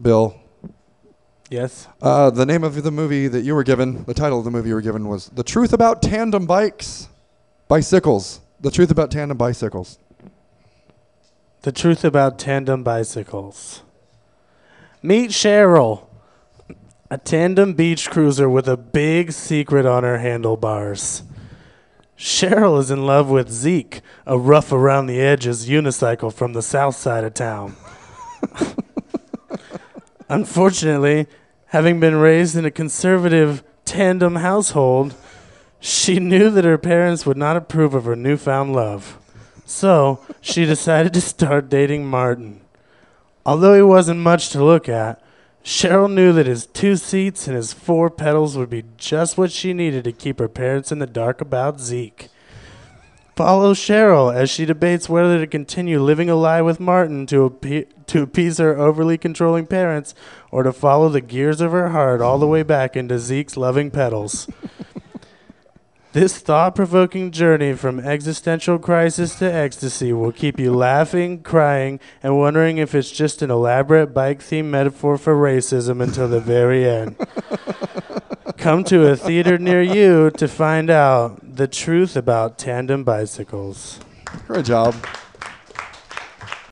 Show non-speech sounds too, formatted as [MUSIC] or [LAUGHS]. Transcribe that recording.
Bill. Yes. Uh, the name of the movie that you were given, the title of the movie you were given was The Truth About Tandem Bikes, Bicycles. The Truth About Tandem Bicycles. The truth about tandem bicycles. Meet Cheryl, a tandem beach cruiser with a big secret on her handlebars. Cheryl is in love with Zeke, a rough around the edges unicycle from the south side of town. Unfortunately, having been raised in a conservative tandem household, she knew that her parents would not approve of her newfound love. So she decided to start dating Martin. Although he wasn't much to look at, Cheryl knew that his two seats and his four pedals would be just what she needed to keep her parents in the dark about Zeke. Follow Cheryl as she debates whether to continue living a lie with Martin to, appe- to appease her overly controlling parents or to follow the gears of her heart all the way back into Zeke's loving pedals. [LAUGHS] This thought provoking journey from existential crisis to ecstasy will keep you laughing, crying, and wondering if it's just an elaborate bike themed metaphor for racism until the very end. [LAUGHS] Come to a theater near you to find out the truth about tandem bicycles. Great job.